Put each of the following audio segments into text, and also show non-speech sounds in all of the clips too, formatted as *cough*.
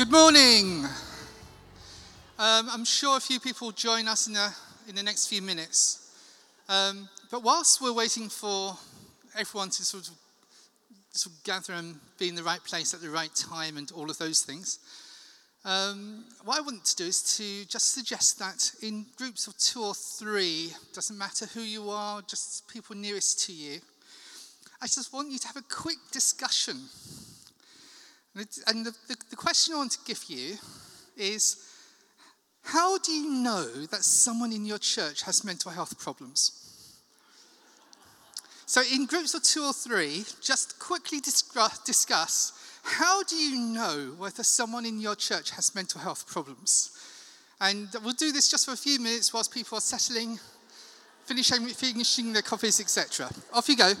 Good morning. Um, I'm sure a few people will join us in the, in the next few minutes. Um, but whilst we're waiting for everyone to sort of, sort of gather and be in the right place at the right time and all of those things, um, what I want to do is to just suggest that in groups of two or three, doesn't matter who you are, just people nearest to you, I just want you to have a quick discussion. And the, the, the question I want to give you is how do you know that someone in your church has mental health problems? So, in groups of two or three, just quickly discuss how do you know whether someone in your church has mental health problems? And we'll do this just for a few minutes whilst people are settling, finishing, finishing their coffees, etc. Off you go.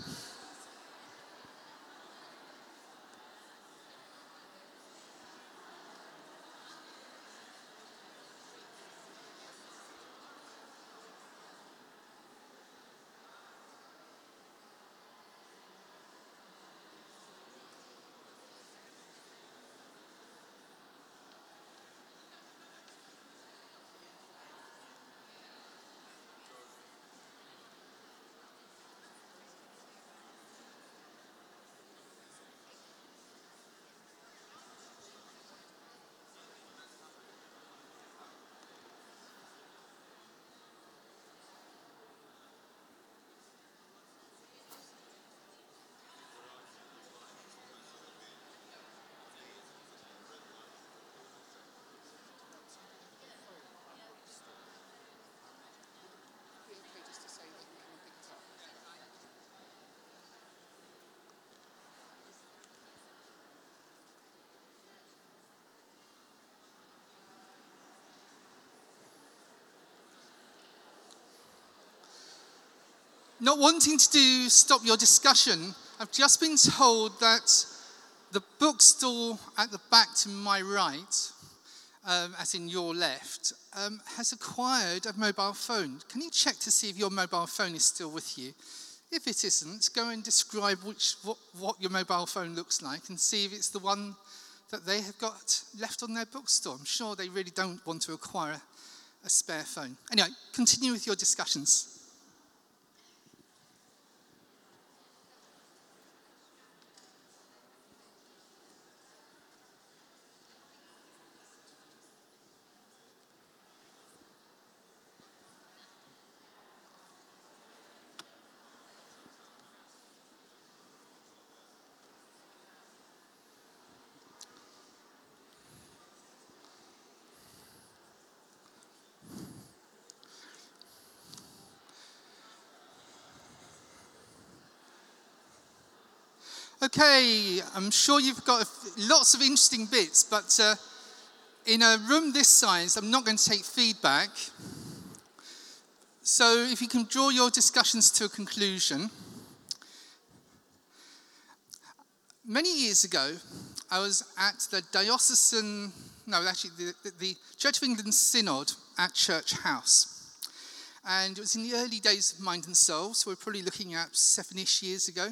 Not wanting to stop your discussion, I've just been told that the bookstore at the back to my right, um, as in your left, um, has acquired a mobile phone. Can you check to see if your mobile phone is still with you? If it isn't, go and describe which, what, what your mobile phone looks like and see if it's the one that they have got left on their bookstore. I'm sure they really don't want to acquire a spare phone. Anyway, continue with your discussions. Okay, I'm sure you've got lots of interesting bits, but uh, in a room this size, I'm not going to take feedback. So if you can draw your discussions to a conclusion. Many years ago, I was at the diocesan, no, actually, the, the Church of England Synod at Church House. And it was in the early days of Mind and Soul, so we're probably looking at seven ish years ago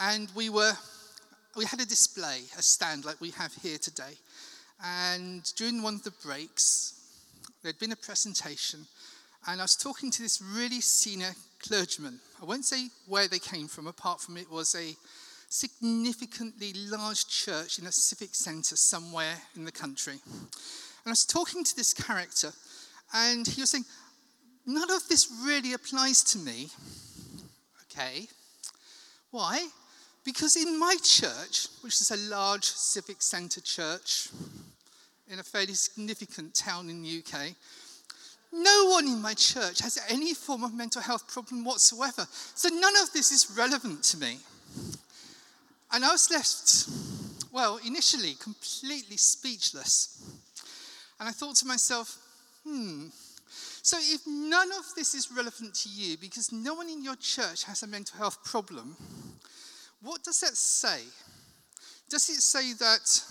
and we were we had a display, a stand like we have here today. And during one of the breaks, there'd been a presentation, and I was talking to this really senior clergyman. I won't say where they came from, apart from it was a significantly large church in a civic centre somewhere in the country. And I was talking to this character, and he was saying, None of this really applies to me. Okay. Why? Because in my church, which is a large civic centre church in a fairly significant town in the UK, no one in my church has any form of mental health problem whatsoever. So none of this is relevant to me. And I was left, well, initially completely speechless. And I thought to myself, hmm, so if none of this is relevant to you because no one in your church has a mental health problem, what does that say? Does it say that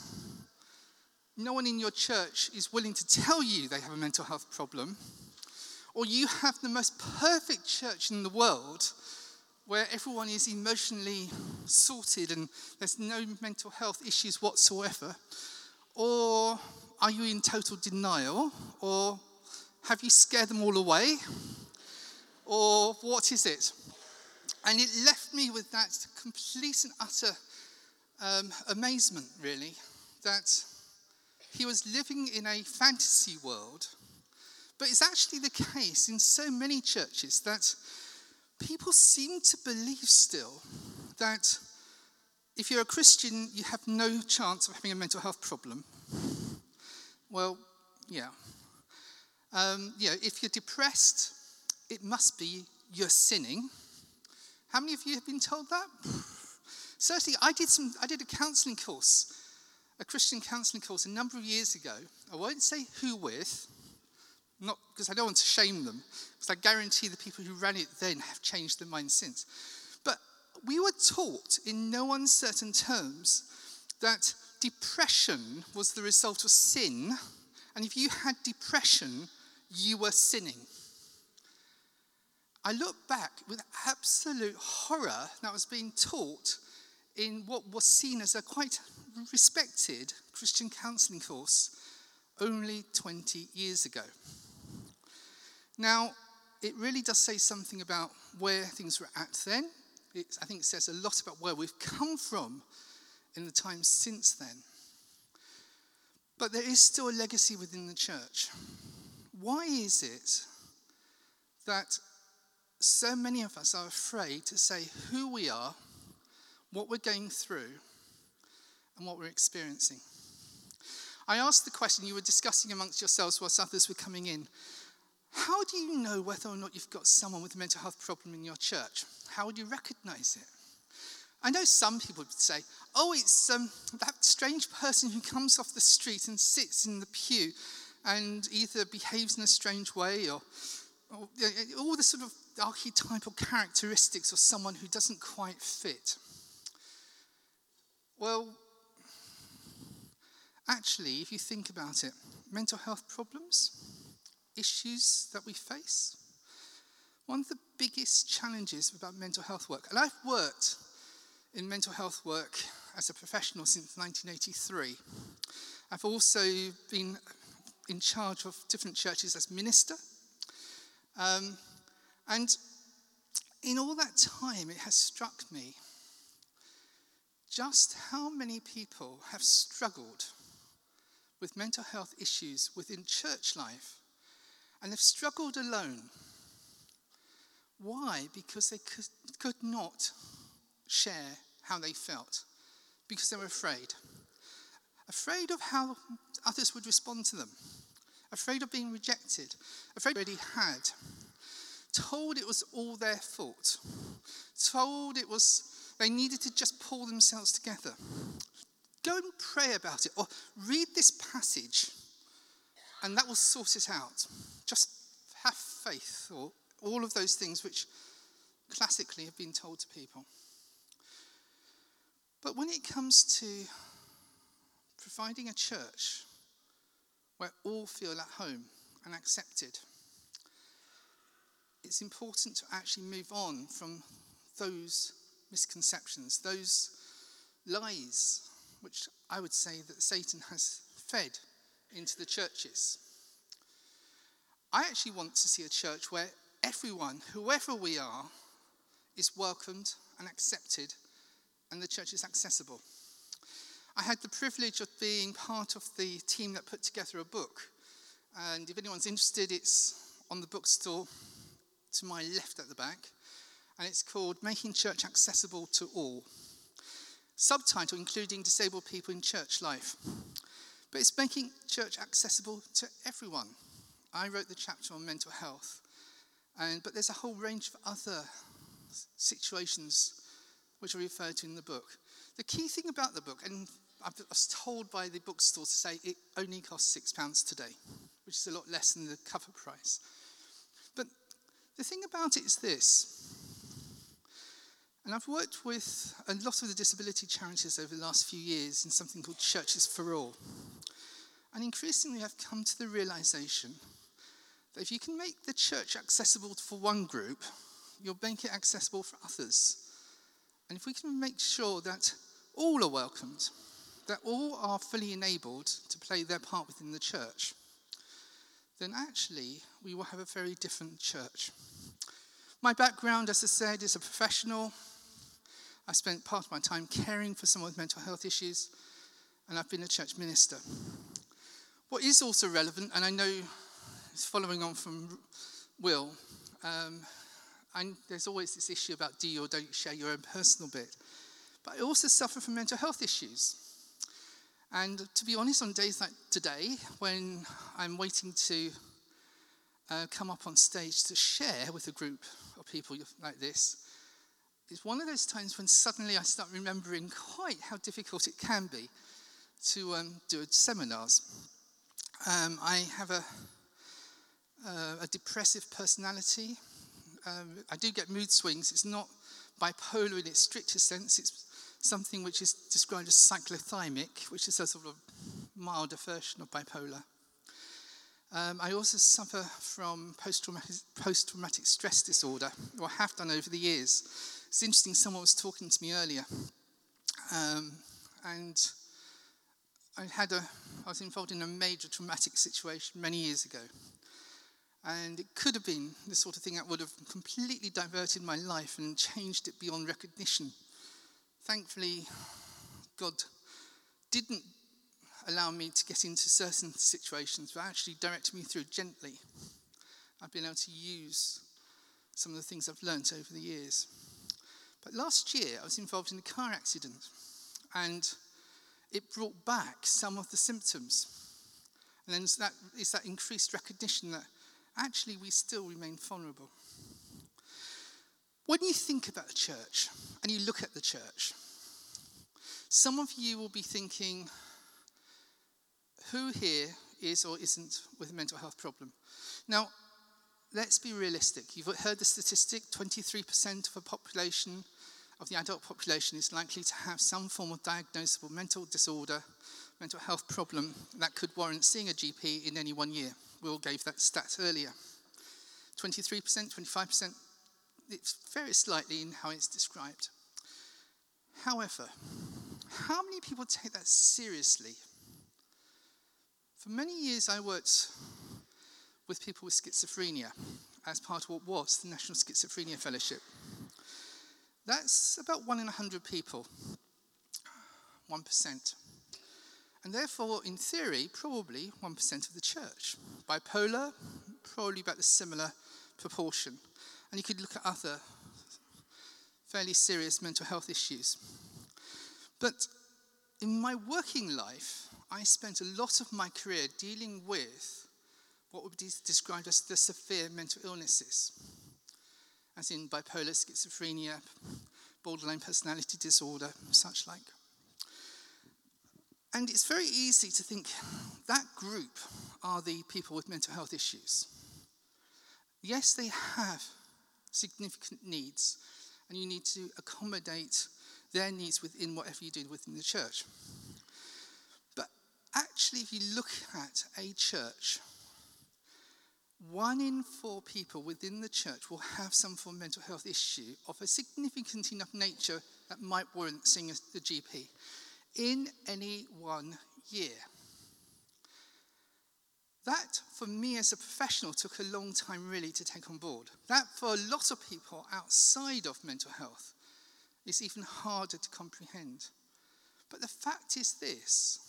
no one in your church is willing to tell you they have a mental health problem? Or you have the most perfect church in the world where everyone is emotionally sorted and there's no mental health issues whatsoever? Or are you in total denial? Or have you scared them all away? Or what is it? And it left me with that complete and utter um, amazement, really, that he was living in a fantasy world. But it's actually the case in so many churches that people seem to believe still that if you're a Christian, you have no chance of having a mental health problem. Well, yeah. Um, yeah, if you're depressed, it must be you're sinning. How many of you have been told that? *sighs* Certainly, I did some. I did a counselling course, a Christian counselling course, a number of years ago. I won't say who with, not because I don't want to shame them, because I guarantee the people who ran it then have changed their mind since. But we were taught in no uncertain terms that depression was the result of sin, and if you had depression, you were sinning. I look back with absolute horror that was being taught in what was seen as a quite respected Christian counseling course only 20 years ago. Now, it really does say something about where things were at then. It, I think it says a lot about where we've come from in the time since then. But there is still a legacy within the church. Why is it that so many of us are afraid to say who we are, what we're going through, and what we're experiencing? I asked the question you were discussing amongst yourselves whilst others were coming in how do you know whether or not you've got someone with a mental health problem in your church? How would you recognize it? I know some people would say, oh, it's um, that strange person who comes off the street and sits in the pew and either behaves in a strange way or, or all the sort of archetypal characteristics of someone who doesn't quite fit. Well, actually, if you think about it, mental health problems, issues that we face. One of the biggest challenges about mental health work, and I've worked in mental health work as a professional since 1983. I've also been in charge of different churches as minister. Um, and in all that time, it has struck me just how many people have struggled with mental health issues within church life and have struggled alone. Why? Because they could, could not share how they felt, because they were afraid. Afraid of how others would respond to them, afraid of being rejected, afraid already had, told it was all their fault, told it was they needed to just pull themselves together. Go and pray about it, or read this passage, and that will sort it out just have faith, or all of those things which classically have been told to people. But when it comes to providing a church where all feel at home and accepted, it's important to actually move on from those misconceptions, those lies, which I would say that Satan has fed into the churches. I actually want to see a church where everyone, whoever we are, is welcomed and accepted, and the church is accessible. I had the privilege of being part of the team that put together a book. And if anyone's interested, it's on the bookstore to my left at the back. And it's called Making Church Accessible to All. Subtitle including disabled people in church life. But it's making church accessible to everyone. I wrote the chapter on mental health, and, but there's a whole range of other situations which are referred to in the book. The key thing about the book, and I was told by the bookstore to say it only costs £6 today, which is a lot less than the cover price. But the thing about it is this, and I've worked with a lot of the disability charities over the last few years in something called Churches for All. And increasingly, I've come to the realization that if you can make the church accessible for one group, you'll make it accessible for others. And if we can make sure that all are welcomed, that all are fully enabled to play their part within the church, then actually we will have a very different church. My background, as I said, is a professional. I spent part of my time caring for someone with mental health issues, and I've been a church minister. What is also relevant, and I know it's following on from Will, um, and there's always this issue about do or don't share your own personal bit. But I also suffer from mental health issues. And to be honest, on days like today, when I'm waiting to uh, come up on stage to share with a group of people like this, it's one of those times when suddenly I start remembering quite how difficult it can be to um, do seminars. Um, I have a, uh, a depressive personality um, I do get mood swings. It's not bipolar in its strictest sense. It's something which is described as cyclothymic, which is a sort of milder version of bipolar. Um, I also suffer from post-traumatic, post-traumatic stress disorder, or have done over the years. It's interesting, someone was talking to me earlier, um, and I had a, I was involved in a major traumatic situation many years ago. And it could have been the sort of thing that would have completely diverted my life and changed it beyond recognition. Thankfully, God didn't allow me to get into certain situations, but actually directed me through gently. I've been able to use some of the things I've learnt over the years. But last year, I was involved in a car accident, and it brought back some of the symptoms. And then that is that increased recognition that actually we still remain vulnerable. When you think about the church and you look at the church, some of you will be thinking, who here is or isn't with a mental health problem? Now, let's be realistic. You've heard the statistic 23% of a population, of the adult population, is likely to have some form of diagnosable mental disorder, mental health problem that could warrant seeing a GP in any one year. We all gave that stat earlier. 23%, 25%, it's very slightly in how it's described. However, how many people take that seriously? For many years, I worked with people with schizophrenia as part of what was the National Schizophrenia Fellowship. That's about one in a hundred people, 1%. And therefore, in theory, probably 1% of the church. Bipolar, probably about the similar proportion. And you could look at other fairly serious mental health issues. But in my working life, I spent a lot of my career dealing with what would be described as the severe mental illnesses, as in bipolar, schizophrenia, borderline personality disorder, such like. And it's very easy to think that group are the people with mental health issues. Yes, they have significant needs, and you need to accommodate their needs within whatever you do within the church. But actually, if you look at a church, one in four people within the church will have some form of mental health issue of a significant enough nature that might warrant seeing a, GP in any one year. That, for me as a professional, took a long time really to take on board. That, for a lot of people outside of mental health, is even harder to comprehend. But the fact is this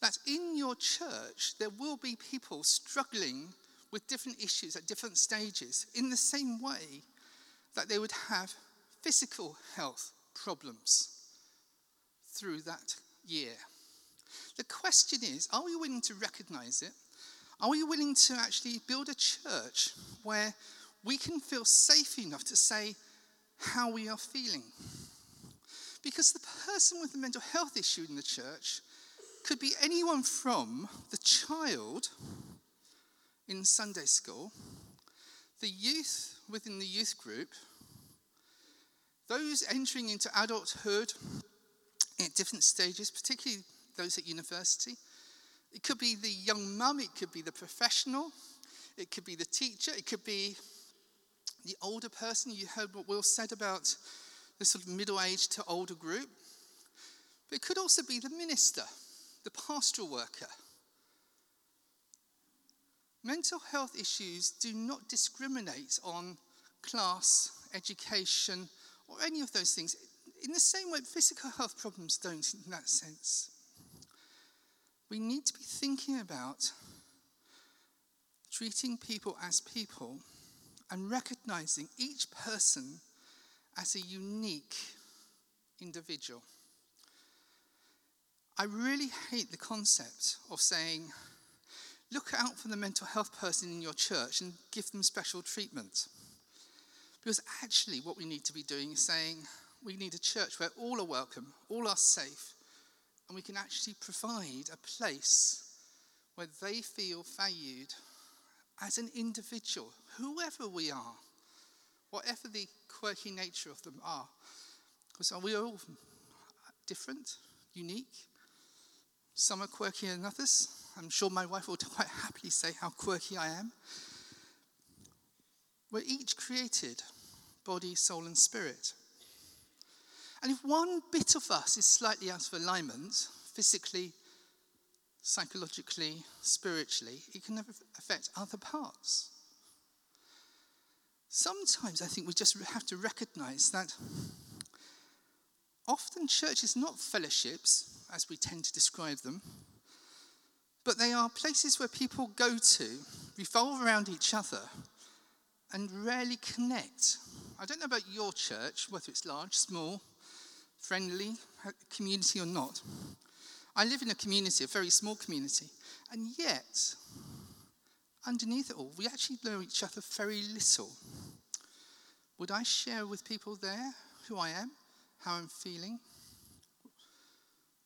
that in your church, there will be people struggling with different issues at different stages in the same way that they would have physical health problems through that year. The question is are we willing to recognize it? Are we willing to actually build a church where we can feel safe enough to say how we are feeling? Because the person with a mental health issue in the church could be anyone from the child in Sunday school, the youth within the youth group, those entering into adulthood at different stages, particularly those at university. It could be the young mum, it could be the professional, it could be the teacher, it could be the older person. You heard what Will said about the sort of middle aged to older group. But it could also be the minister, the pastoral worker. Mental health issues do not discriminate on class, education, or any of those things. In the same way, physical health problems don't in that sense. We need to be thinking about treating people as people and recognizing each person as a unique individual. I really hate the concept of saying, look out for the mental health person in your church and give them special treatment. Because actually, what we need to be doing is saying, we need a church where all are welcome, all are safe, and we can actually provide a place where they feel valued as an individual, whoever we are, whatever the quirky nature of them are. Because we are all different, unique. Some are quirkier than others. I'm sure my wife will *laughs* quite happily say how quirky I am. We're each created body, soul, and spirit. And if one bit of us is slightly out of alignment, physically, psychologically, spiritually, it can affect other parts. Sometimes I think we just have to recognize that often church is not fellowships, as we tend to describe them, but they are places where people go to, revolve around each other, and rarely connect. I don't know about your church, whether it's large, small, friendly, community or not. I live in a community, a very small community, and yet, underneath it all, we actually know each other very little. Would I share with people there who I am, how I'm feeling?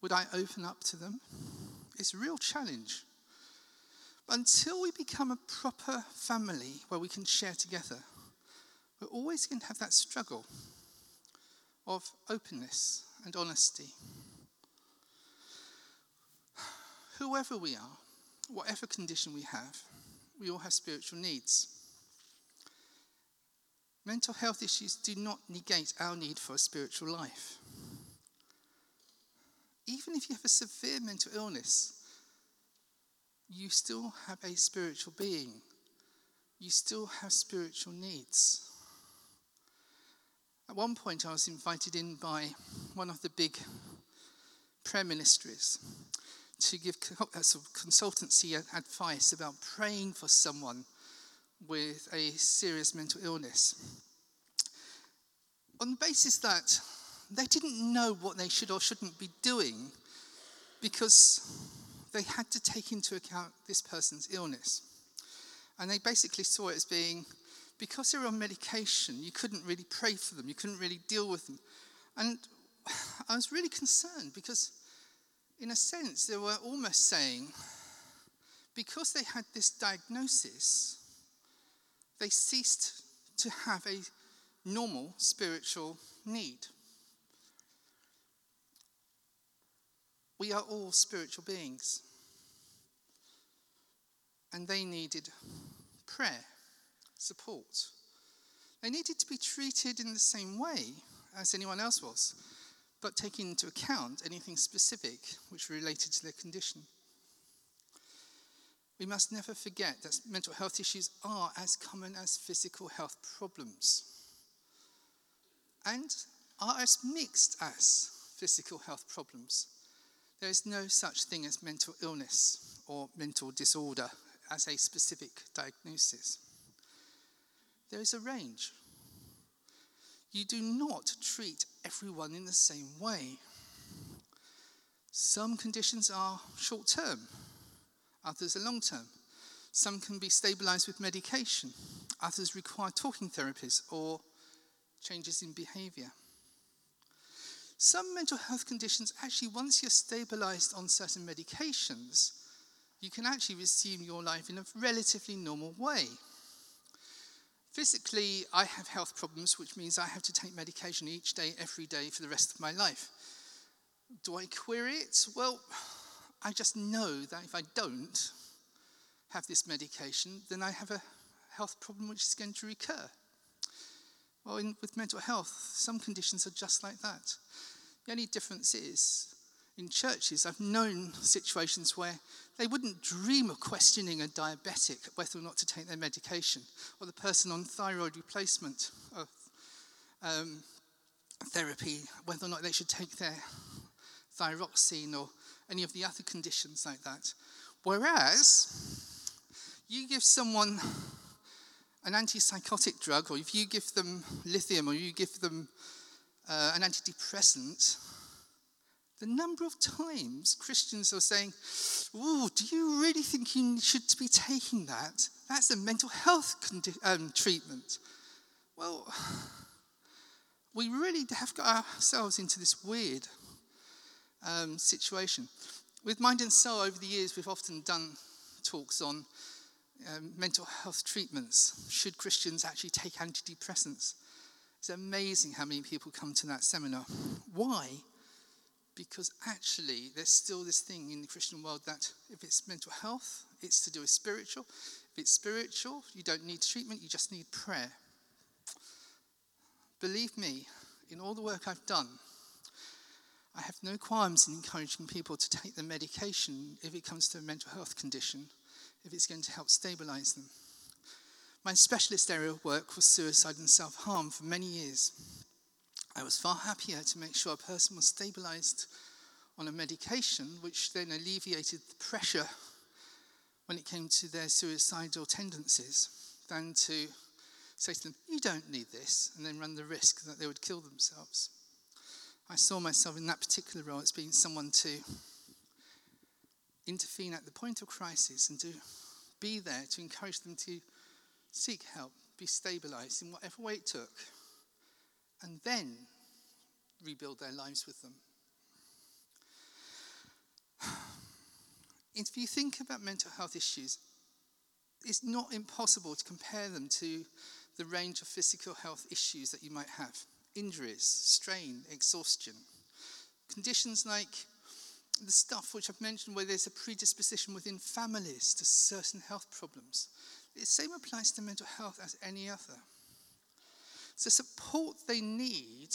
Would I open up to them? It's a real challenge. Until we become a proper family where we can share together, we're always going to have that struggle of openness and honesty whoever we are, whatever condition we have, we all have spiritual needs. Mental health issues do not negate our need for a spiritual life. Even if you have a severe mental illness, you still have a spiritual being. You still have spiritual needs. At one point, I was invited in by one of the big prayer ministries to give uh, consultancy advice about praying for someone with a serious mental illness. On the basis that they didn't know what they should or shouldn't be doing because they had to take into account this person's illness. And they basically saw it as being because they were on medication, you couldn't really pray for them, you couldn't really deal with them. And *sighs* I was really concerned because in a sense, they were almost saying, because they had this diagnosis, they ceased to have a normal spiritual need. We are all spiritual beings. And they needed prayer, support. They needed to be treated in the same way as anyone else was but taking into account anything specific which related to their condition. We must never forget that mental health issues are as common as physical health problems and are as mixed as physical health problems. There is no such thing as mental illness or mental disorder as a specific diagnosis. There is a range you do not treat everyone in the same way. Some conditions are short term, others are long term. Some can be stabilized with medication, others require talking therapies or changes in behavior. Some mental health conditions, actually, once you're stabilized on certain medications, you can actually resume your life in a relatively normal way. Physically, I have health problems, which means I have to take medication each day, every day for the rest of my life. Do I query it? Well, I just know that if I don't have this medication, then I have a health problem which is going to recur. Well, in, with mental health, some conditions are just like that. The only difference is In churches, I've known situations where they wouldn't dream of questioning a diabetic whether or not to take their medication, or the person on thyroid replacement or, um, therapy, whether or not they should take their thyroxine or any of the other conditions like that. Whereas, you give someone an antipsychotic drug, or if you give them lithium, or you give them uh, an antidepressant, the number of times Christians are saying, Oh, do you really think you should be taking that? That's a mental health condi- um, treatment. Well, we really have got ourselves into this weird um, situation. With Mind and Soul, over the years, we've often done talks on um, mental health treatments. Should Christians actually take antidepressants? It's amazing how many people come to that seminar. Why? Because actually, there's still this thing in the Christian world that if it's mental health, it's to do with spiritual. If it's spiritual, you don't need treatment, you just need prayer. Believe me, in all the work I've done, I have no qualms in encouraging people to take the medication if it comes to a mental health condition, if it's going to help stabilize them. My specialist area of work was suicide and self harm for many years. I was far happier to make sure a person was stabilized on a medication, which then alleviated the pressure when it came to their suicidal tendencies, than to say to them, You don't need this, and then run the risk that they would kill themselves. I saw myself in that particular role as being someone to intervene at the point of crisis and to be there to encourage them to seek help, be stabilized in whatever way it took, and then rebuild their lives with them. *sighs* If you think about mental health issues, it's not impossible to compare them to the range of physical health issues that you might have injuries, strain, exhaustion. Conditions like the stuff which I've mentioned, where there's a predisposition within families to certain health problems. The same applies to mental health as any other. The support they need,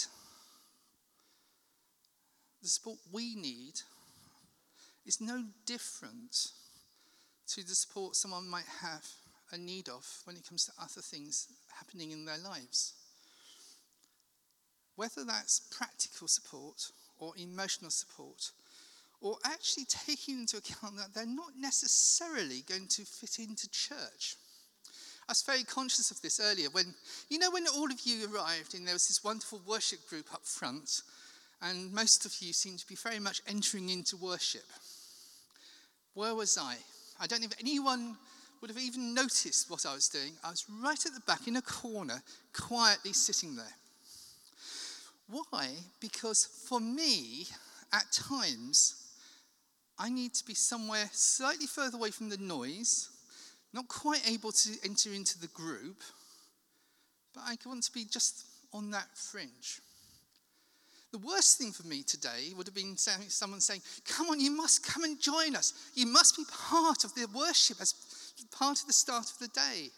the support we need, is no different to the support someone might have a need of when it comes to other things happening in their lives. Whether that's practical support or emotional support, or actually taking into account that they're not necessarily going to fit into church. I was very conscious of this earlier when, you know, when all of you arrived and there was this wonderful worship group up front, and most of you seemed to be very much entering into worship. Where was I? I don't know if anyone would have even noticed what I was doing. I was right at the back in a corner, quietly sitting there. Why? Because for me, at times, I need to be somewhere slightly further away from the noise not quite able to enter into the group, but I want to be just on that fringe. The worst thing for me today would have been someone saying, Come on, you must come and join us. You must be part of the worship as part of the start of the day.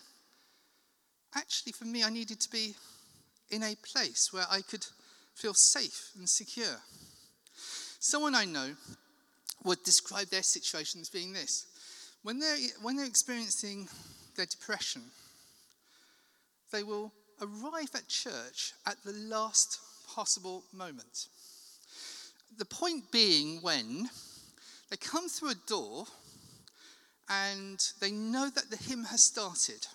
Actually, for me, I needed to be in a place where I could feel safe and secure. Someone I know would describe their situation as being this when they're, when they're experiencing their depression, they will arrive at church at the last possible moment. The point being when they come through a door and they know that the hymn has started.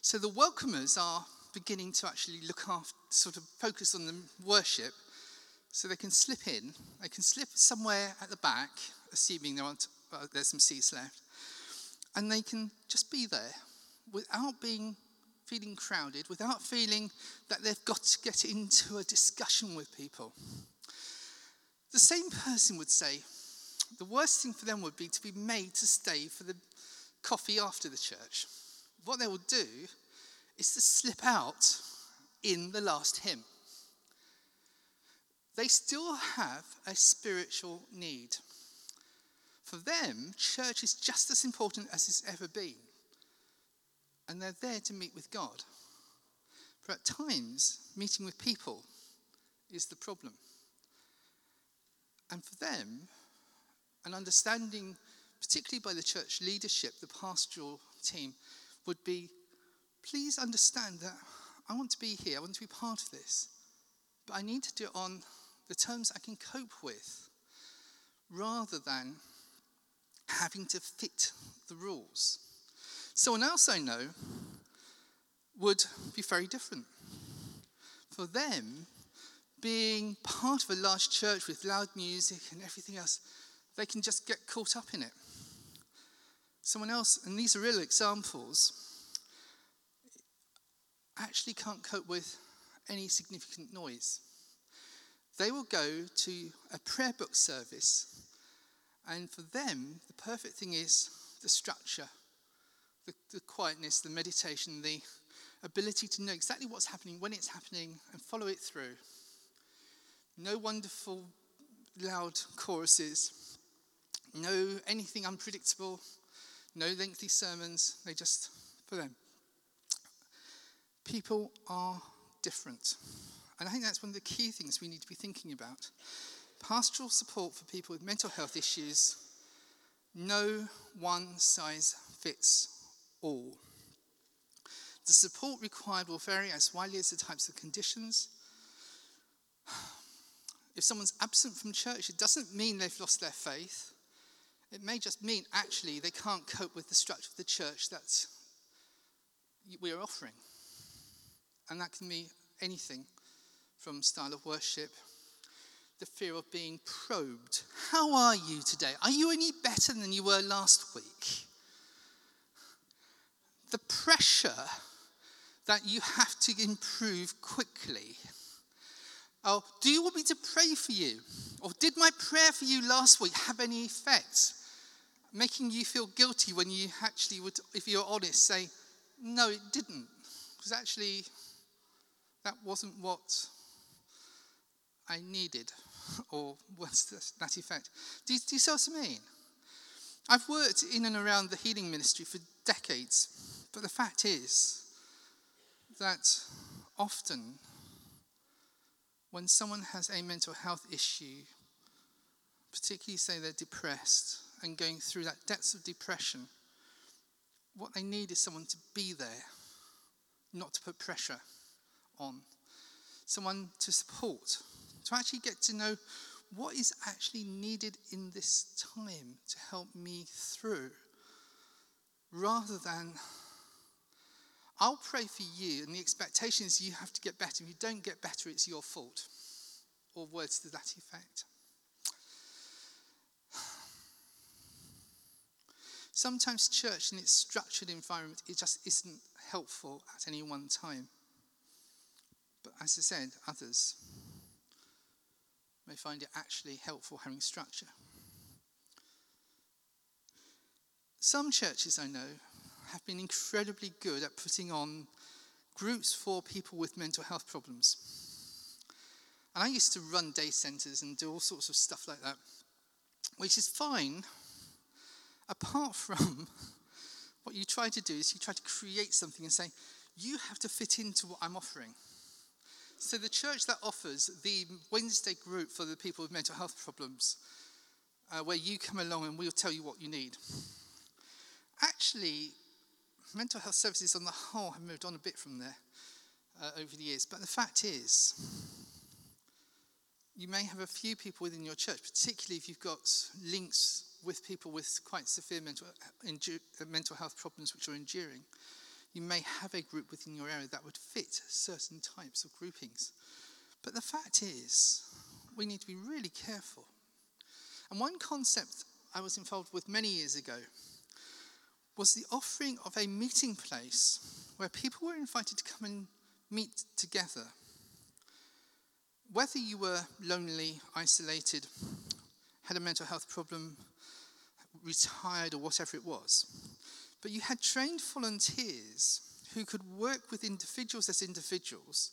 So the welcomers are beginning to actually look after, sort of focus on the worship so they can slip in. They can slip somewhere at the back, assuming well, Uh, there's some seats left. And they can just be there without being feeling crowded, without feeling that they've got to get into a discussion with people. The same person would say, the worst thing for them would be to be made to stay for the coffee after the church. What they will do is to slip out in the last hymn. They still have a spiritual need. For them, church is just as important as it's ever been. And they're there to meet with God. But at times, meeting with people is the problem. And for them, an understanding, particularly by the church leadership, the pastoral team, would be please understand that I want to be here, I want to be part of this, but I need to do it on the terms I can cope with rather than having to fit the rules. Someone else I know would be very different. For them, being part of a large church with loud music and everything else, they can just get caught up in it. Someone else, and these are real examples, actually can't cope with any significant noise. They will go to a prayer book service, and for them, the perfect thing is the structure, the, the quietness, the meditation, the ability to know exactly what's happening, when it's happening, and follow it through. No wonderful loud choruses, no anything unpredictable, no lengthy sermons. They just, for them. People are different. And I think that's one of the key things we need to be thinking about. Pastoral support for people with mental health issues, no one size fits all. The support required will vary as widely as the types of conditions. If someone's absent from church, it doesn't mean they've lost their faith. It may just mean actually they can't cope with the structure of the church that we are offering. And that can be anything from style of worship, the fear of being probed. How are you today? Are you any better than you were last week? The pressure that you have to improve quickly. Oh, do you want me to pray for you? Or did my prayer for you last week have any effect? Making you feel guilty when you actually would, if you're honest, say, no, it didn't. Because actually, that wasn't what I needed, *coughs* or what's that effect? Do you, do you see what I mean? I've worked in and around the healing ministry for decades, but the fact is, that often when someone has a mental health issue, particularly say they're depressed and going through that depths of depression, what they need is someone to be there, not to put pressure on, someone to support, to actually get to know what is actually needed in this time to help me through, rather than I'll pray for you, and the expectation is you have to get better. If you don't get better, it's your fault. Or words to that effect. Sometimes church in its structured environment, it just isn't helpful at any one time. But as I said, others may find it actually helpful having structure. Some churches I know have been incredibly good at putting on groups for people with mental health problems. And I used to run day centres and do all sorts of stuff like that, which is fine, apart from *laughs* what you try to do is you try to create something and say, you have to fit into what I'm offering. So the church that offers the Wednesday group for the people with mental health problems, uh, where you come along and we'll tell you what you need. Actually, mental health services on the whole have moved on a bit from there uh, over the years. But the fact is, you may have a few people within your church, particularly if you've got links with people with quite severe mental, uh, mental health problems which are enduring. You may have a group within your area that would fit certain types of groupings. But the fact is, we need to be really careful. And one concept I was involved with many years ago was the offering of a meeting place where people were invited to come and meet together. Whether you were lonely, isolated, had a mental health problem, retired, or whatever it was, but you had trained volunteers who could work with individuals as individuals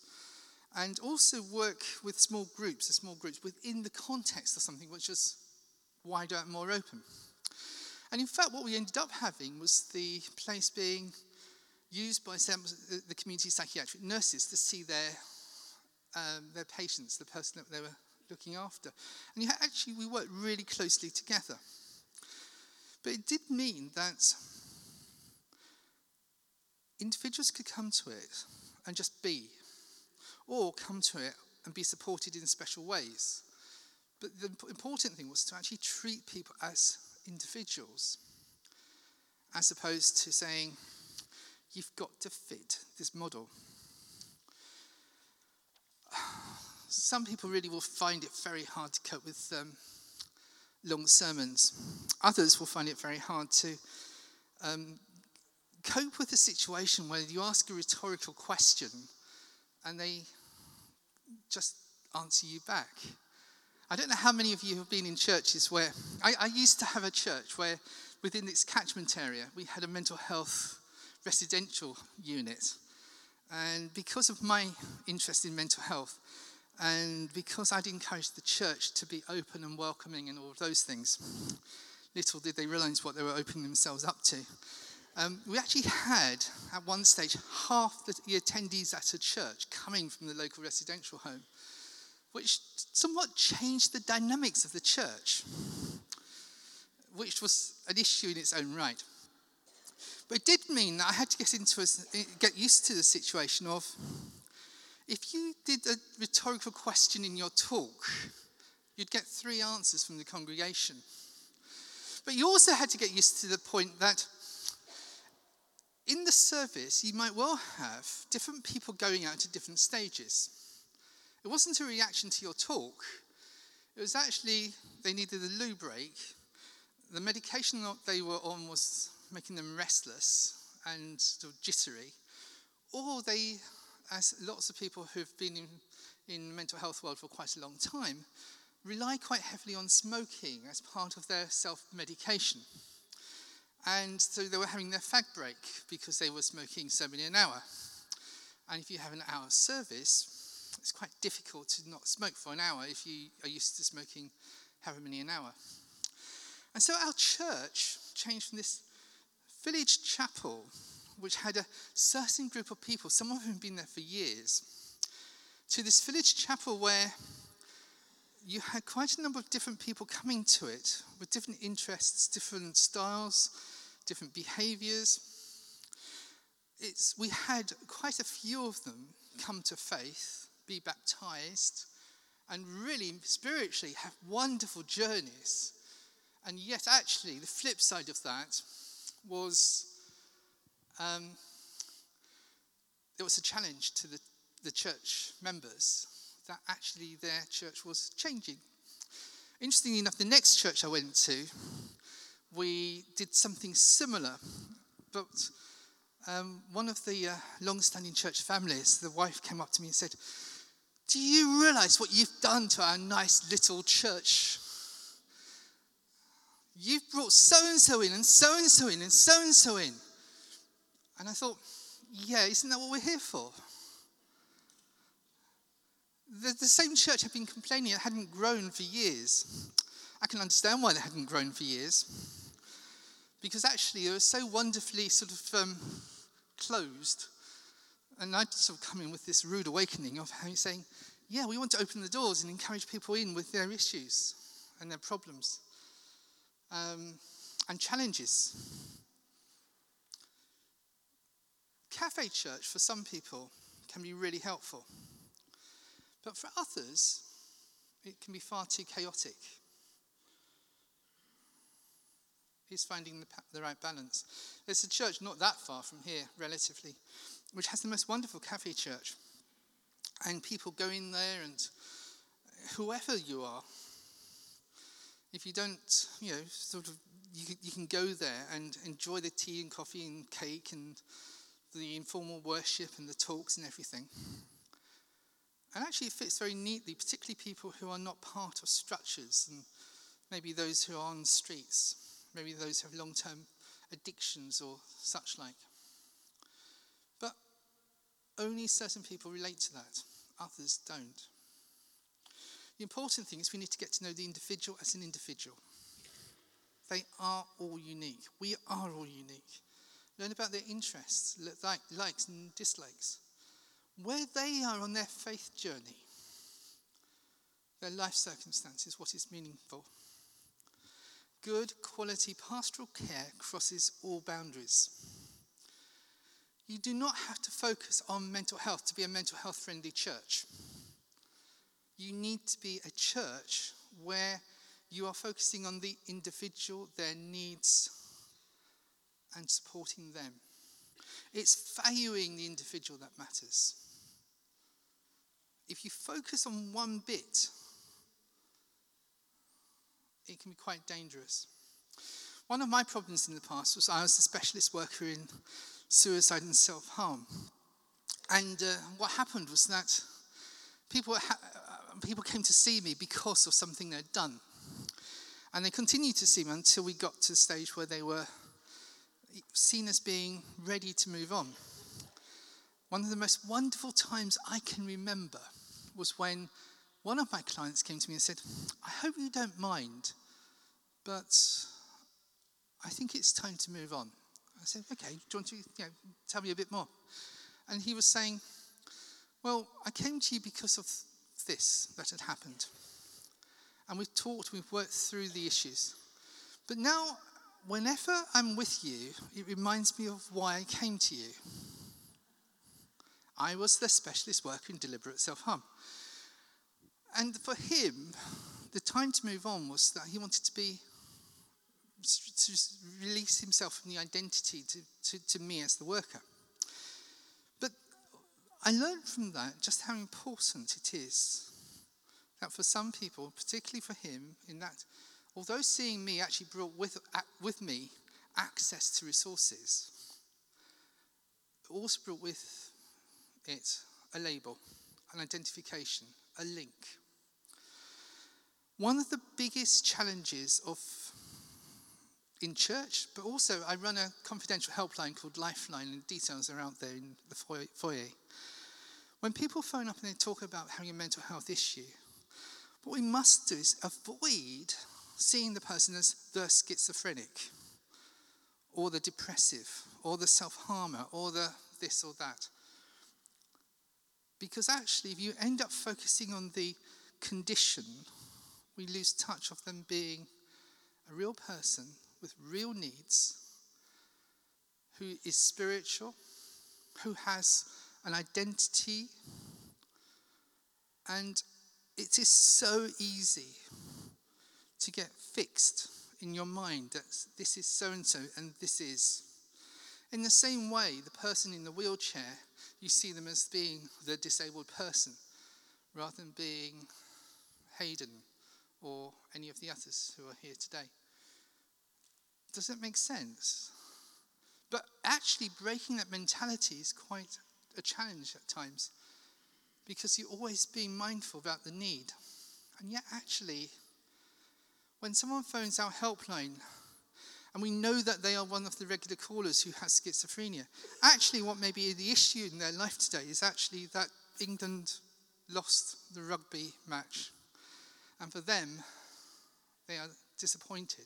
and also work with small groups, as small groups within the context of something which was wider and more open. And in fact, what we ended up having was the place being used by some, the community psychiatric nurses to see their, um, their patients, the person that they were looking after. And you actually, we worked really closely together. But it did mean that individuals could come to it and just be, or come to it and be supported in special ways. But the important thing was to actually treat people as individuals, as opposed to saying, you've got to fit this model. *sighs* Some people really will find it very hard to cope with um, long sermons. Others will find it very hard to um, cope with a situation where you ask a rhetorical question and they just answer you back. I don't know how many of you have been in churches where I, I used to have a church where within its catchment area we had a mental health residential unit. And because of my interest in mental health, and because I'd encouraged the church to be open and welcoming and all of those things, little did they realize what they were opening themselves up to. Um, we actually had, at one stage, half the, attendees at a church coming from the local residential home, which somewhat changed the dynamics of the church, which was an issue in its own right. But it did mean that I had to get into a, get used to the situation of if you did a rhetorical question in your talk, you'd get three answers from the congregation. But you also had to get used to the point that in the service, you might well have different people going out to different stages. It wasn't a reaction to your talk, it was actually they needed a loo break. The medication that they were on was making them restless and sort of jittery, or they, as lots of people who've been in, in the mental health world for quite a long time, rely quite heavily on smoking as part of their self medication. And so they were having their fag break because they were smoking so many an hour. And if you have an hour service, it's quite difficult to not smoke for an hour if you are used to smoking however many an hour. And so our church changed from this village chapel, which had a certain group of people, some of whom had been there for years, to this village chapel where you had quite a number of different people coming to it with different interests, different styles, different behaviors. It's, we had quite a few of them come to faith, be baptized, and really spiritually have wonderful journeys. And yet, actually, the flip side of that was um, it was a challenge to the, the church members that actually their church was changing. Interestingly enough, the next church I went to we did something similar. But um, one of the uh, long standing church families, the wife came up to me and said, Do you realize what you've done to our nice little church? You've brought so and so in, and so and so in, and so and so in. And I thought, Yeah, isn't that what we're here for? The, the same church had been complaining it hadn't grown for years. I can understand why they hadn't grown for years because actually it was so wonderfully sort of um, closed. And I'd sort of come in with this rude awakening of how he's saying, yeah, we want to open the doors and encourage people in with their issues and their problems um, and challenges. Cafe church for some people can be really helpful, but for others, it can be far too chaotic He's finding the, the right balance. There's a church not that far from here, relatively, which has the most wonderful cafe church. And people go in there, and whoever you are, if you don't, you know, sort of, you, you can go there and enjoy the tea and coffee and cake and the informal worship and the talks and everything. And actually, it fits very neatly, particularly people who are not part of structures and maybe those who are on the streets maybe those who have long term addictions or such like. But only certain people relate to that, others don't. The important thing is we need to get to know the individual as an individual. They are all unique. We are all unique. Learn about their interests, likes and dislikes, where they are on their faith journey. their life circumstances, what is meaningful. Good quality pastoral care crosses all boundaries. You do not have to focus on mental health to be a mental health friendly church. You need to be a church where you are focusing on the individual, their needs, and supporting them. It's valuing the individual that matters. If you focus on one bit, it can be quite dangerous. One of my problems in the past was I was a specialist worker in suicide and self harm. And uh, what happened was that people, ha- uh, people came to see me because of something they'd done. And they continued to see me until we got to the stage where they were seen as being ready to move on. One of the most wonderful times I can remember was when one of my clients came to me and said, I hope you don't mind, but I think it's time to move on. I said, okay, do you want to you know, tell me a bit more? And he was saying, well, I came to you because of this that had happened. And we've talked, we've worked through the issues. But now, whenever I'm with you, it reminds me of why I came to you. I was the specialist worker in deliberate self harm. And for him, the time to move on was that he wanted to be to release himself from the identity to, to, to me as the worker. But I learned from that just how important it is that for some people, particularly for him, in that although seeing me actually brought with, with me access to resources, it also brought with it a label, an identification, a link. One of the biggest challenges of in church, but also I run a confidential helpline called Lifeline, and details are out there in the foyer. When people phone up and they talk about having a mental health issue, what we must do is avoid seeing the person as the schizophrenic, or the depressive, or the self harmer, or the this or that. Because actually, if you end up focusing on the condition, we lose touch of them being a real person with real needs, who is spiritual, who has an identity. And it is so easy to get fixed in your mind that this is so and so and this is. In the same way, the person in the wheelchair, you see them as being the disabled person rather than being Hayden or any of the others who are here today. Does it make sense? But actually, breaking that mentality is quite a challenge at times because you're always being mindful about the need. And yet, actually, when someone phones our helpline and we know that they are one of the regular callers who has schizophrenia, actually, what may be the issue in their life today is actually that England lost the rugby match. And for them, they are disappointed.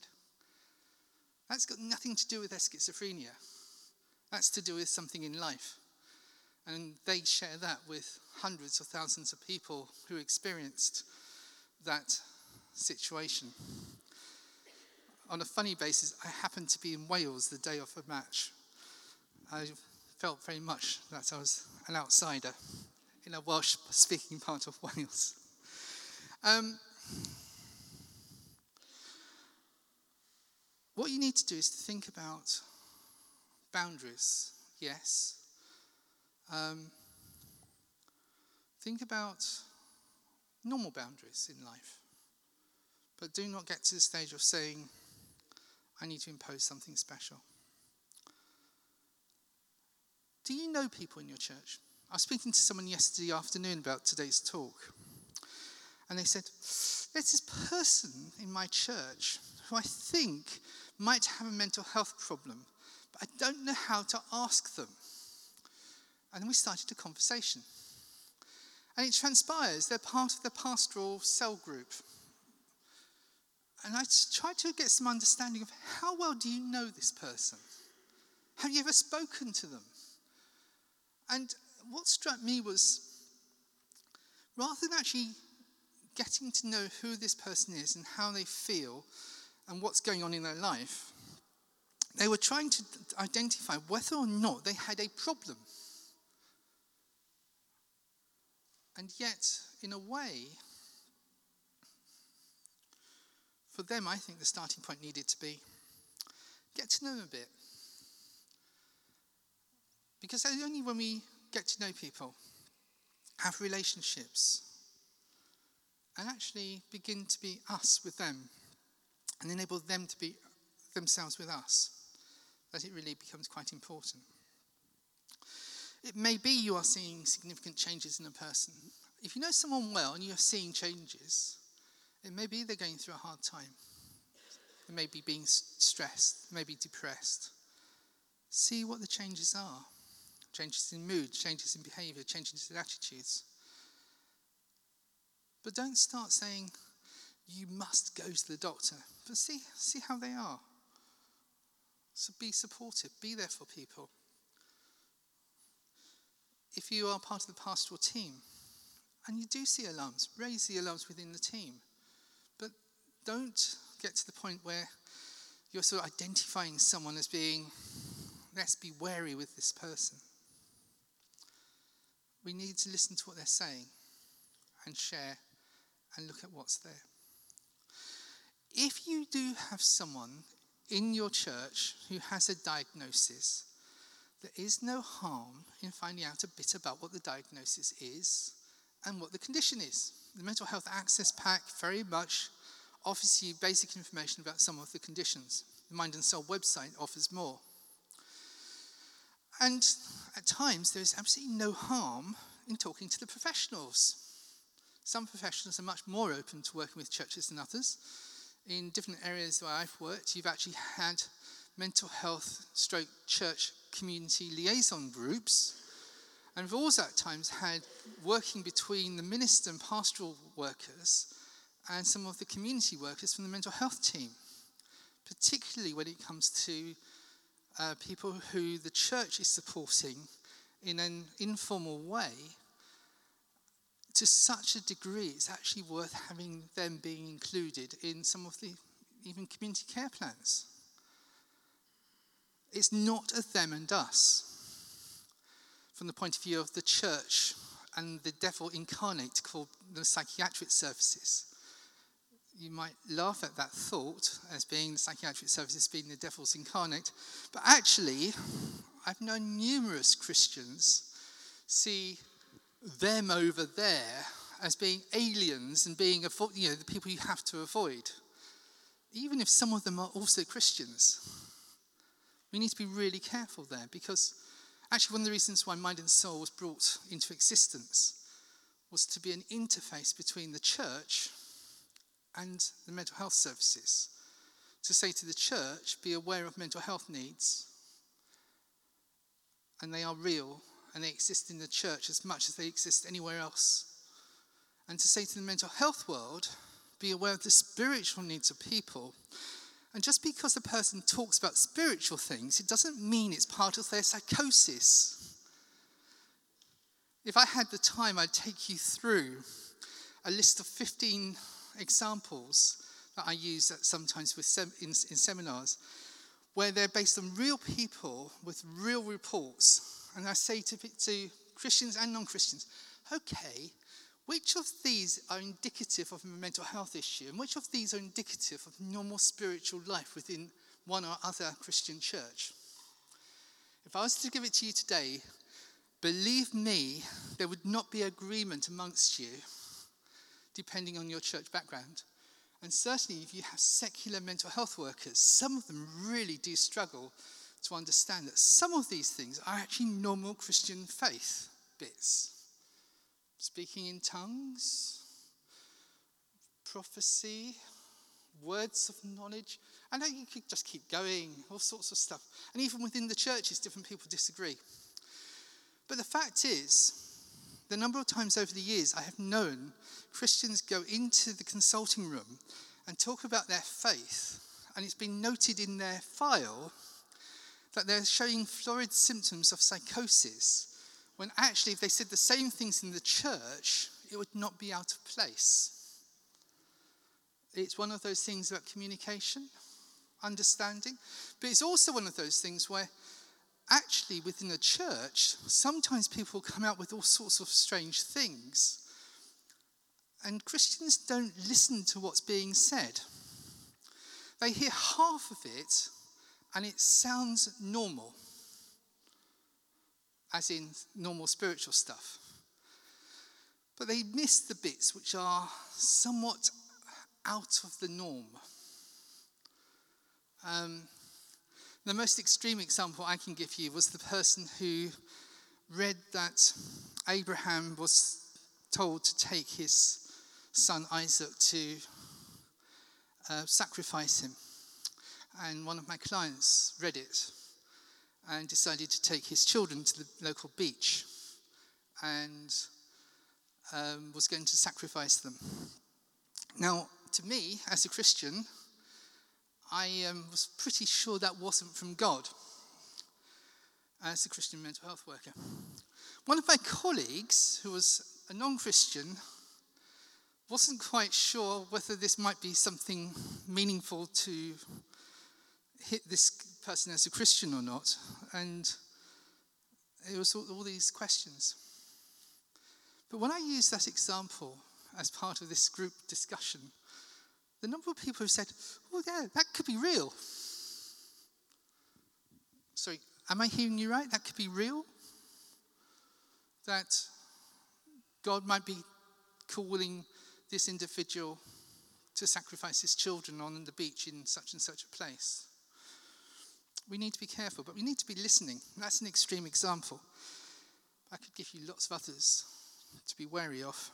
That's got nothing to do with their schizophrenia. That's to do with something in life. And they share that with hundreds of thousands of people who experienced that situation. On a funny basis, I happened to be in Wales the day of a match. I felt very much that I was an outsider in a Welsh speaking *laughs* part of Wales. Um, What you need to do is to think about boundaries, yes. Um, think about normal boundaries in life. But do not get to the stage of saying, I need to impose something special. Do you know people in your church? I was speaking to someone yesterday afternoon about today's talk. And they said, There's this person in my church who I think might have a mental health problem, but I don't know how to ask them. And then we started a conversation. And it transpires they're part of the pastoral cell group. And I tried to get some understanding of how well do you know this person? Have you ever spoken to them? And what struck me was rather than actually getting to know who this person is and how they feel and what's going on in their life, they were trying to identify whether or not they had a problem. And yet, in a way, for them, I think the starting point needed to be get to know them a bit. Because only when we get to know people, have relationships, and actually begin to be us with them, and enable them to be themselves with us, that it really becomes quite important. It may be you are seeing significant changes in a person. If you know someone well and you're seeing changes, it may be they're going through a hard time. They may be being stressed, may be depressed. See what the changes are changes in mood, changes in behavior, changes in attitudes. But don't start saying, you must go to the doctor. But see, see how they are. So be supportive, be there for people. If you are part of the pastoral team and you do see alarms, raise the alarms within the team. Don't get to the point where you're sort of identifying someone as being, let's be wary with this person. We need to listen to what they're saying and share and look at what's there. If you do have someone in your church who has a diagnosis, there is no harm in finding out a bit about what the diagnosis is and what the condition is. The Mental Health Access Pack very much offers you basic information about some of the conditions. The Mind and Soul website offers more. And at times, there is absolutely no harm in talking to the professionals. Some professionals are much more open to working with churches than others. In different areas where I've worked, you've actually had mental health stroke church community liaison groups. And we've also at times had working between the minister and pastoral workers and some of the community workers from the mental health team, particularly when it comes to uh, people who the church is supporting in an informal way to such a degree it's actually worth having them being included in some of the even community care plans. It's not a them and us from the point of view of the church and the devil incarnate called the psychiatric services. You might laugh at that thought as being the psychiatric services being the devil's incarnate, but actually, I've known numerous Christians see them over there as being aliens and being you know, the people you have to avoid, even if some of them are also Christians. We need to be really careful there because actually, one of the reasons why Mind and Soul was brought into existence was to be an interface between the church and the mental health services. To say to the church, be aware of mental health needs and they are real and they exist in the church as much as they exist anywhere else. And to say to the mental health world, be aware of the spiritual needs of people. And just because a person talks about spiritual things, it doesn't mean it's part of their psychosis. If I had the time, I'd take you through a list of 15 examples that I use sometimes with sem- in, in seminars where they're based on real people with real reports. And I say to, to Christians and non Christians, okay, which of these are indicative of a mental health issue, and which of these are indicative of normal spiritual life within one or other Christian church? If I was to give it to you today, believe me, there would not be agreement amongst you, depending on your church background. And certainly, if you have secular mental health workers, some of them really do struggle to understand that some of these things are actually normal Christian faith bits. Speaking in tongues, prophecy, words of knowledge. I know you could just keep going, all sorts of stuff. And even within the churches, different people disagree. But the fact is, the number of times over the years I have known Christians go into the consulting room and talk about their faith, and it's been noted in their file that they're showing florid symptoms of psychosis, when actually, if they said the same things in the church, it would not be out of place. It's one of those things about communication, understanding, but it's also one of those things where actually within the church, sometimes people come out with all sorts of strange things. And Christians don't listen to what's being said. They hear half of it and it sounds normal, as in normal spiritual stuff. But they miss the bits which are somewhat out of the norm. Um, the most extreme example I can give you was the person who read that Abraham was told to take his son Isaac to uh, sacrifice him. And one of my clients read it and decided to take his children to the local beach and um, was going to sacrifice them. Now, to me, as a Christian, I um, was pretty sure that wasn't from God as a Christian mental health worker. One of my colleagues, who was a non Christian, wasn't quite sure whether this might be something meaningful to hit this person as a Christian or not. And it was all, all these questions. But when I used that example as part of this group discussion, the number of people who said, oh, yeah, that could be real. Sorry, am I hearing you right? That could be real? That God might be calling this individual to sacrifice his children on the beach in such and such a place. We need to be careful, but we need to be listening. That's an extreme example. I could give you lots of others to be wary of.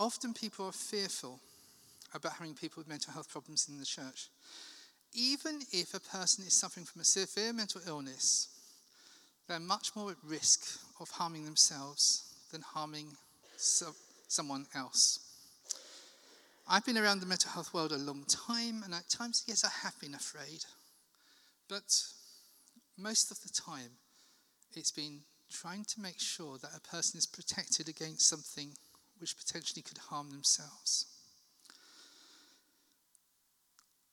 Often people are fearful about having people with mental health problems in the church. Even if a person is suffering from a severe mental illness, they're much more at risk of harming themselves than harming so- someone else. I've been around the mental health world a long time, and at times, yes, I have been afraid. But most of the time, it's been trying to make sure that a person is protected against something which potentially could harm themselves.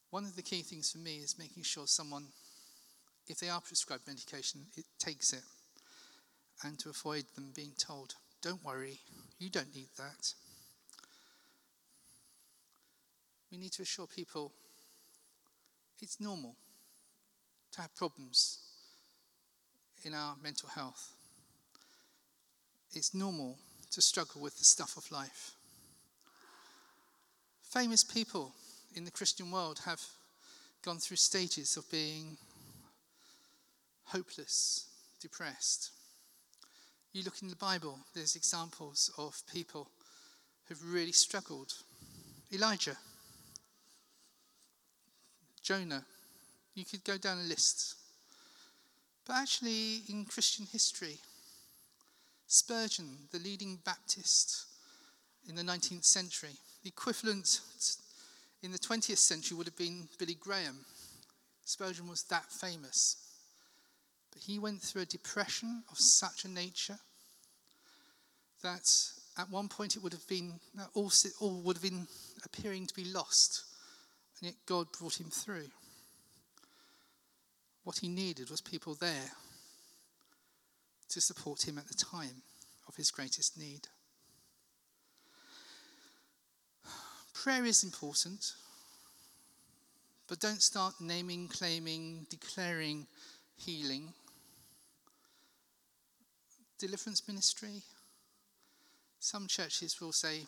One of the key things for me is making sure someone, if they are prescribed medication, it takes it, and to avoid them being told, don't worry, you don't need that. We need to assure people it's normal to have problems in our mental health. It's normal to struggle with the stuff of life. Famous people in the Christian world have gone through stages of being hopeless, depressed. You look in the Bible, there's examples of people who've really struggled. Elijah, Jonah, you could go down a list. But actually, in Christian history, Spurgeon, the leading Baptist in the 19th century. The equivalent in the 20th century would have been Billy Graham. Spurgeon was that famous. But he went through a depression of such a nature that at one point it would have been, all, all would have been appearing to be lost. And yet God brought him through. What he needed was people there to support him at the time of his greatest need. Prayer is important, but don't start naming, claiming, declaring healing. Deliverance ministry. Some churches will say,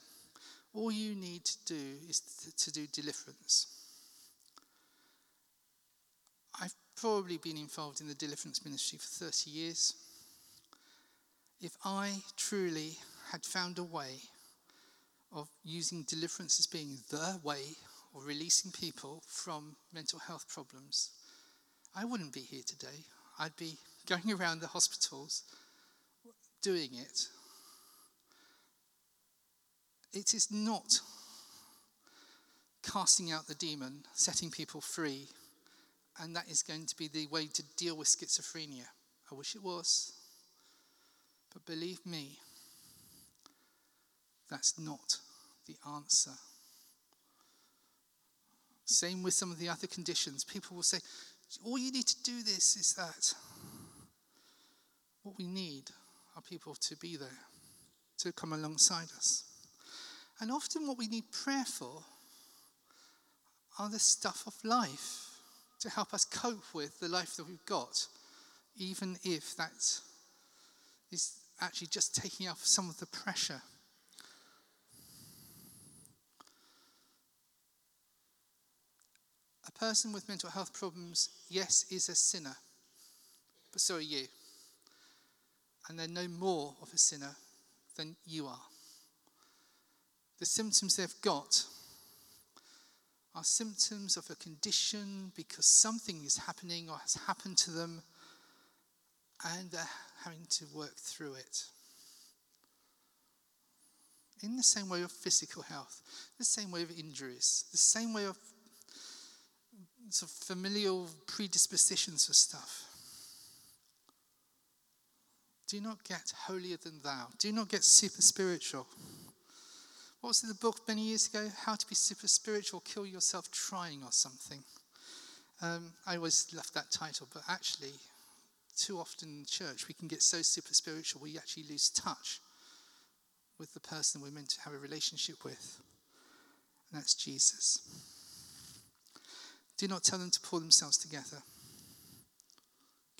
all you need to do is to do deliverance. I've probably been involved in the deliverance ministry for 30 years if I truly had found a way of using deliverance as being the way of releasing people from mental health problems, I wouldn't be here today. I'd be going around the hospitals doing it. It is not casting out the demon, setting people free, and that is going to be the way to deal with schizophrenia. I wish it was. But believe me, That's not the answer. Same with some of the other conditions. People will say, all you need to do this is that. What we need are people to be there, to come alongside us. And often, what we need prayer for are the stuff of life to help us cope with the life that we've got, even if that is actually just taking off some of the pressure. A person with mental health problems, yes, is a sinner, but so are you. And they're no more of a sinner than you are. The symptoms they've got are symptoms of a condition because something is happening or has happened to them, and they're having to work through it. In the same way of physical health, the same way of injuries, the same way of sort of familial predispositions for stuff. Do not get holier than thou. Do not get super spiritual. What was in the book many years ago? How to be super spiritual, kill yourself trying or something. Um, I always left that title, but actually, too often in church, we can get so super spiritual we actually lose touch with the person we're meant to have a relationship with. And that's Jesus. Do not tell them to pull themselves together.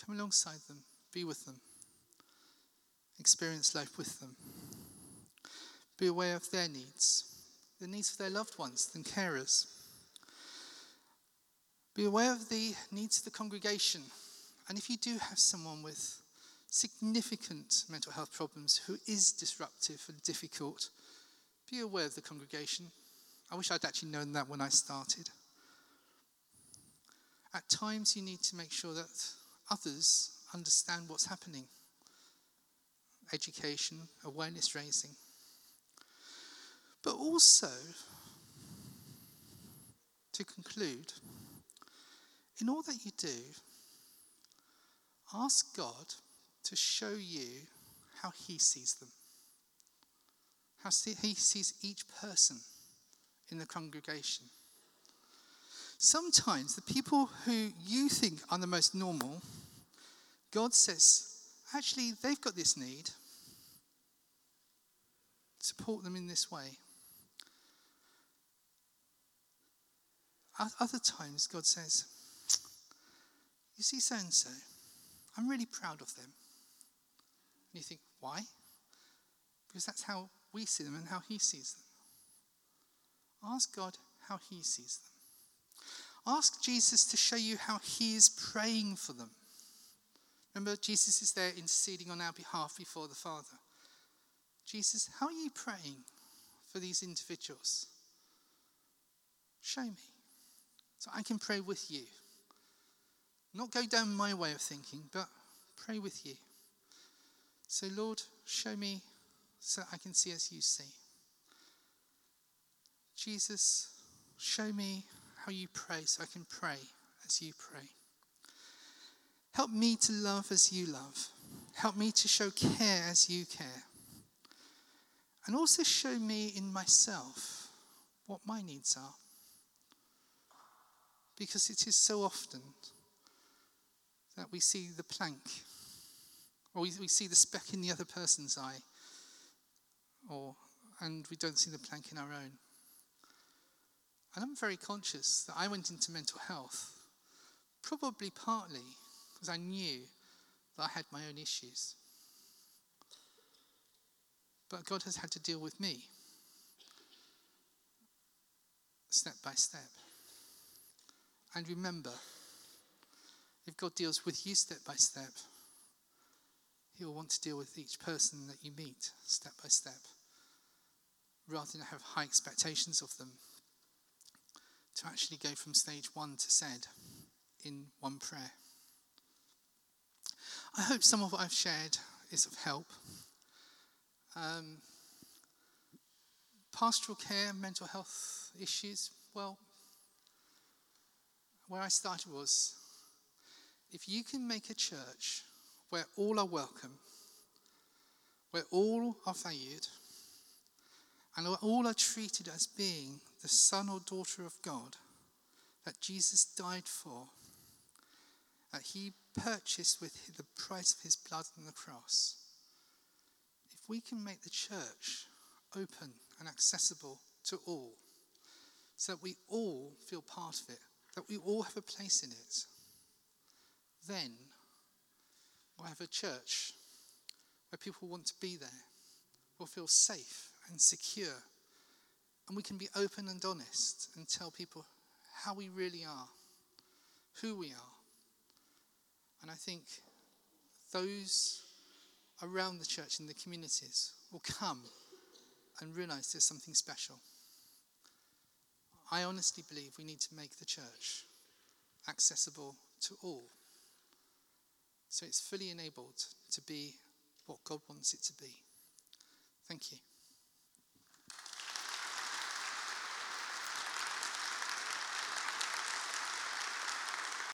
Come alongside them, be with them, experience life with them. Be aware of their needs, the needs of their loved ones and carers. Be aware of the needs of the congregation. And if you do have someone with significant mental health problems who is disruptive and difficult, be aware of the congregation. I wish I'd actually known that when I started. At times, you need to make sure that others understand what's happening. Education, awareness raising. But also, to conclude, in all that you do, ask God to show you how He sees them, how He sees each person in the congregation. Sometimes the people who you think are the most normal, God says, actually, they've got this need. Support them in this way. At Other times, God says, You see so and so, I'm really proud of them. And you think, Why? Because that's how we see them and how He sees them. Ask God how He sees them. Ask Jesus to show you how he is praying for them. Remember, Jesus is there interceding on our behalf before the Father. Jesus, how are you praying for these individuals? Show me so I can pray with you. Not go down my way of thinking, but pray with you. So, Lord, show me so I can see as you see. Jesus, show me how you pray so I can pray as you pray. Help me to love as you love. Help me to show care as you care. And also show me in myself what my needs are. Because it is so often that we see the plank, or we, we see the speck in the other person's eye, or, and we don't see the plank in our own. And I'm very conscious that I went into mental health probably partly because I knew that I had my own issues. But God has had to deal with me step by step. And remember, God deals with you step by step, He will want to deal with each person that you meet step by step, rather than have high expectations of them to actually go from stage one to said in one prayer. I hope some of what I've shared is of help. Um, pastoral care, mental health issues, well, where I started was if you can make a church where all are welcome, where all are valued, and all are treated as being the son or daughter of God that Jesus died for, that he purchased with the price of his blood on the cross, if we can make the church open and accessible to all, so that we all feel part of it, that we all have a place in it, then we'll have a church where people want to be there, will feel safe and secure, and we can be open and honest and tell people how we really are, who we are. And I think those around the church in the communities will come and realize there's something special. I honestly believe we need to make the church accessible to all. So it's fully enabled to be what God wants it to be. Thank you.